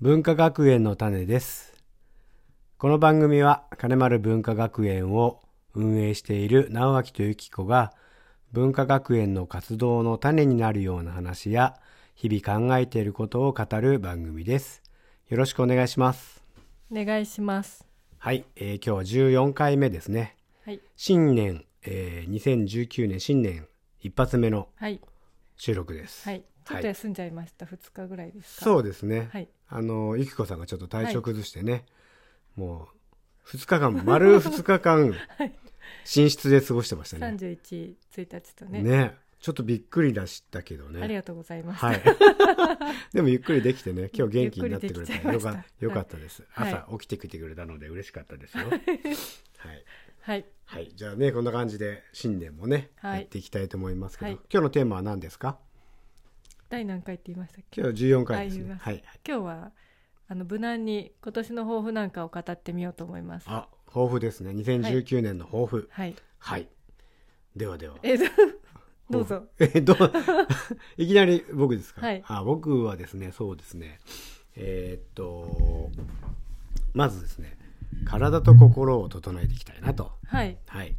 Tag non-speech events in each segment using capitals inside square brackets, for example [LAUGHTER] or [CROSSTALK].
文化学園の種です。この番組は金丸文化学園を運営している直明とゆき子が文化学園の活動の種になるような話や日々考えていることを語る番組です。よろしくお願いします。お願いします。はい、えー今日は14回目ですね。はい。新年、えー2019年新年一発目のはい。収録です。はい。ちょっと休んじゃいました。二、日ぐらいですか？そうですね。はい。あの、ゆきこさんがちょっと体調崩してね、もう、2日間、丸2日間、[LAUGHS] 寝室で過ごしてましたね。三十一1日とねね。ちょっとびっくりだしたけどね。ありがとうございました。はい。[LAUGHS] でもゆっくりできてね、今日元気になってくれたらよかよかったです。はい朝起きてきてくれたので嬉しかったですよ。はい。はい。はい。じゃあね、こんな感じで新年もね、はいやっていきたいと思いますけど、はい今日のテーマは何ですか？第何回って言いましたっけ？今日は14回ですねはい。今日はあの無難に今年の抱負なんかを語ってみようと思います。あ、抱負ですね。2019年の抱負。はい。はい。ではでは。えどどうぞ。え、どう、[LAUGHS] いきなり僕ですか？はいあ、僕はですね、そうですね。えーっと、まずですね、体と心を整えていきたいなと。はい。はい。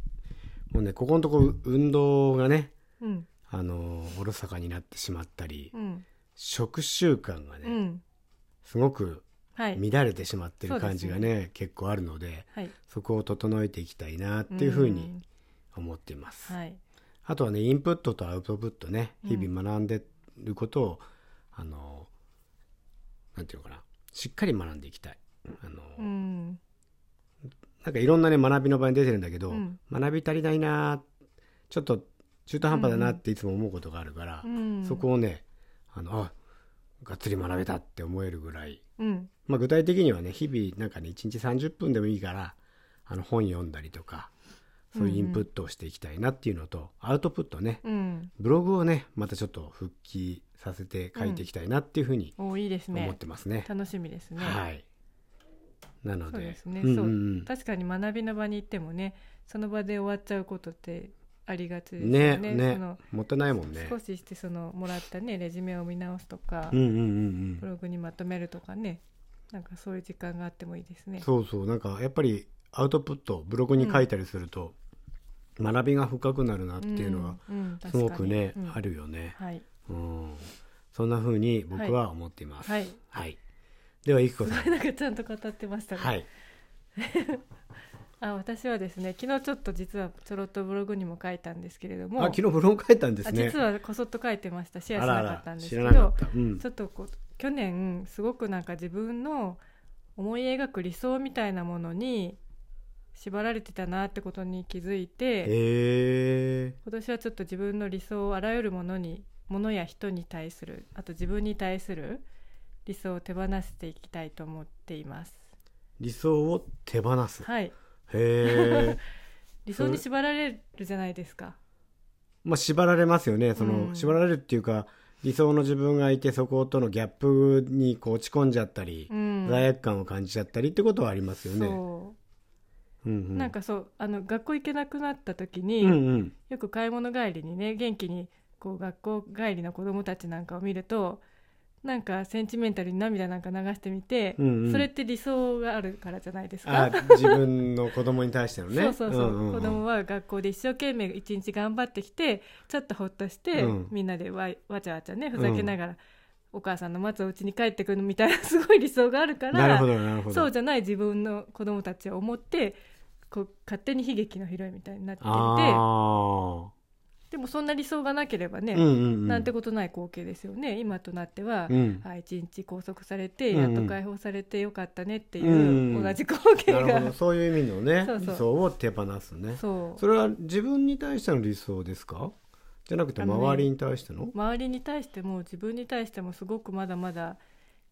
もうね、ここのとこ運動がね、うん。あの、おろそかになってしまったり、うん。食習慣がね、うん。すごくはい。乱れてしまってる感じがそうね、結構あるので、はい。そこを整えていきたいなっていうふうにん思っています。はい。あとはね、インプットとアウトプットね、うん日々学んでることを、あの、なんていうのかな、しっかり学んでいきたい。あの、うん。なんかいろんなね、学びの場に出てるんだけど、うん学び足りないなちょっと中途半端だなっていつも思うことがあるから、うん。そこをね、あの、あ、がっつり学べたって思えるぐらい、うん。まあ具体的にはね、日々なんかね、1日30分でもいいから、あの本読んだりとか、そういうインプットをしていきたいなっていうのと、アウトプットね、うん。ブログをねまたちょっと復帰させて書いていきたいなっていうふうにおいいです思っね。てますね。楽しみですね。はい。なので、ね、うんうん確かに学びの場に行ってもねその場で終わっちゃうことってありがちですよねねねもったいないもんね。少ししてそのもらったねレジュメを見直すとか、うんうんうんブログにまとめるとかねなんかそういう時間があってもいいですねうん。そうそうなんかやっぱりアウトプットブログに書いたりすると、学びが深くなるなっていうのはうんうんすごくね、うんあるよね。はいうん。そんなふうに僕は思っています。はいはい。ではゆきこさん。なんかちゃんと語ってましたね、はい。[LAUGHS] あ私はですね昨日ちょっと実はちょろっとブログにも書いたんですけれどもあ昨日ブログ書いたんですね。あ実はこそっと書いてましたシェアしなからったんです知けど。うん。ちょっとこう去年すごくなんか自分の思い描く理想みたいなものに縛られてたなってことに気づいてえ今年はちょっと自分の理想をあらゆるものにものや人に対するあと自分に対する理想を手放していきたいと思っていますー、理想を手放す。はいへえ。[LAUGHS] 理想に縛られるじゃないですかまあ縛られますよね。その、うん縛られるっていうか、理想の自分がいてそことのギャップにこう落ち込んじゃったり、うん罪悪感を感じちゃったりってことはありますよね。そううんうん、なんかそうあの学校行けなくなった時に、うんうん。よく買い物帰りにね元気にこう学校帰りの子供たちなんかを見るとなんかセンチメンタルに涙なんか流してみて、うんうんそれって理想があるからじゃないですあか。自分の子供に対してのね。[LAUGHS] そうそうそう,、んんん子供は学校で一生懸命一日頑張ってきてちょっとほっとして、うんみんなでわいわちゃわちゃねふざけながら、お母さんの待つお家に帰ってくるみたいな [LAUGHS] すごい理想があるから。そうじゃない自分の子供たちを思ってこう勝手に悲劇のヒロインみたいになっていてあでもそんな理想がなければね、あ。うんうんうん。なんてことない光景ですよね。今となっては、うん。あ一日拘束されてやっと解放されてよかったねっていうんううん。同じ光景が。そういう意味のね、[LAUGHS] そうそう。理想を手放すね。そう。それは自分に対しての理想ですか？じゃなくて周りに対しての？周りに対しても自分に対してもすごくまだまだ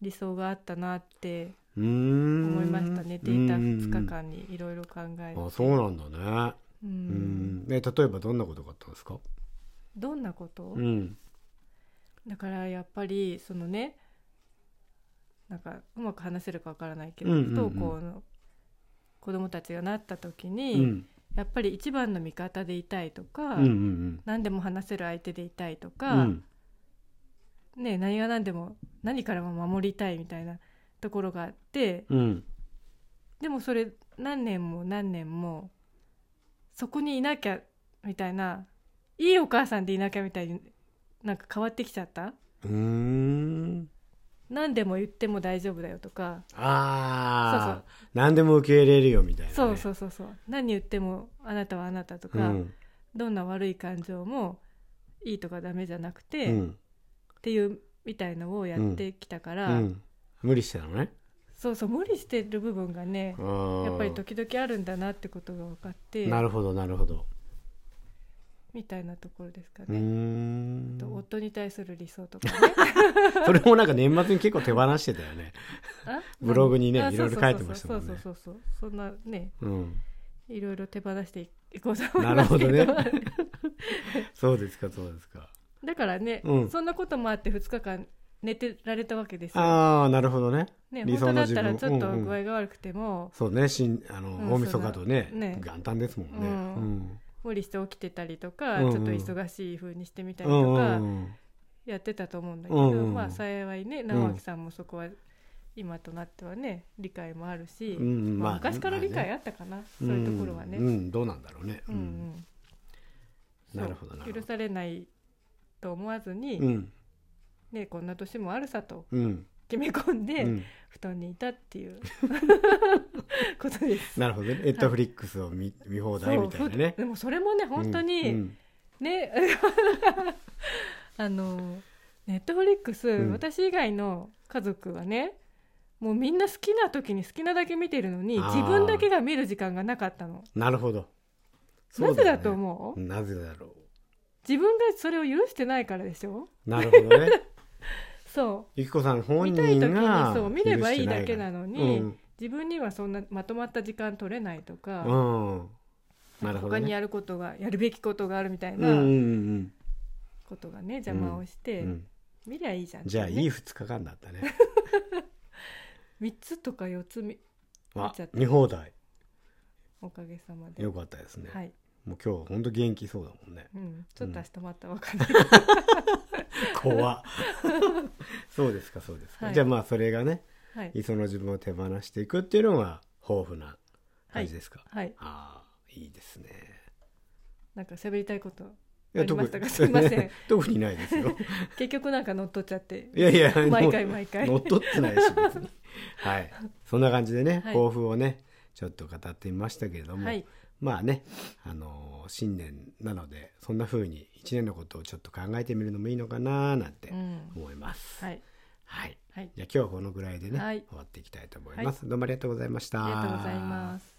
理想があったなって思いましたね。データ2日間にいろいろ考えて。あそうなんだねううん。んえ例えばどんなことがあったんですか？どんなこと、うん。だからやっぱりそのねなんかうまく話せるかわからないけど、不登校の子供たちがなった時うに、ん。やっぱり一番の味方でいたいとか、何でも話せる相手でいたいとうか、ん。ね、何が何でも何からも守りたいみたいなところがあってうん。でもそれ何年も何年もそこにいなきゃみたいないいお母さんでいなきゃみたいになんか変わってきちゃった？うーん。何でも言っても大丈夫だよとか。ああそう何でも受け入れるよみたいな、ね、そうそうそうそう。何言ってもあなたはあなたとか、うん。どんな悪い感情もいいとかダメじゃなくて、っうん。ていうみたいのをやってきたから、うん、無理してたのねそうそう無理してる部分がねややっぱり時々あるんだなってことが分かってなるほどなるほど。みたいなところですかね。ん。と夫に対する理想とかね。[LAUGHS] それもなんか年末に結構手放してたよね。あ？ブログにねあいろいろ書いてましたもんね。そうそうそうそう。そんなねうん。いろいろ手放していこうと思いなるますけど。ほどね。[LAUGHS] そうですかそうですか。だからね、うん。そんなこともあって2日間寝てられたわけですよ、ああなるほどね。ね、理想の自分本当だったらちょっとうんうん。具合が悪くても、そうねしんあの、うん大晦日とねね。元旦ですもんね。うん。無理して起きてたりとか、うんうん。ちょっと忙しい風にしてみたりうんとかうんうんやってたと思うんだけど、うんうんまあ幸いね直明さんもそこは今となってはね理解もあるし、うんまあまあ昔から理解まあったかな、そういうところはね。うんうん。どうなんだろうね。うんうん。なるほど許されないと思わずに、うんね、こんな年もあるさとうん。決め込んで、うん。布団にいたっていう [LAUGHS] ことです。なるほどね。ネットフリックスを見見放題みたいなね。ふでもそれもね本当に、うん。ね [LAUGHS] あのネットフリックス、うん。私以外の家族はねもうみんな好きな時に好きなだけ見てるのに自分だけが見る時間がなかったの。なるほど。なぜだとう思う？なぜだろ自分がそれを許してないからでしょ？うなるほどね [LAUGHS] そゆきこさんう本見たい時に人がそう見ればいいだけななのに、うん。自分にはそんなまとまった時間取れないとか、うん。なるほどね。他にやることがやるべきことがあるみたいうんうんうなん。ことがね邪魔をして、うん。見りゃいいじゃんってじゃあねいい2日間だったね。[LAUGHS] 3つとか4つみあ見ちゃった。見放題。おかげさまで。よかったですね。はい、もう今日本当元気そうだもんね。うん、ちょっと明日またわかんない、[LAUGHS] 怖っ。そうですかそうですか、はい。じゃあまあそれがねはい。磯の自分を手放していくっていうのが豊富な感じですか、はい。ああいいですね。なんか喋りたいこといありましたか？すいません。[LAUGHS] 特にないですよ。[LAUGHS] 結局なんか乗っ取っちゃって。いやいや毎回毎回。乗っ取ってないし別に。はい。そんな感じでねはい。抱負をねちょっと語ってみましたけれども、はいまあねあのー新年なのでそんな風に一年のことをちょっと考えてみるのもいいのかななんてうん。思います、はい。はい。はい。じゃあ今日はこのぐらいでね、はい。終わっていきたいと思います、どうもありがとうございました。ありがとうございます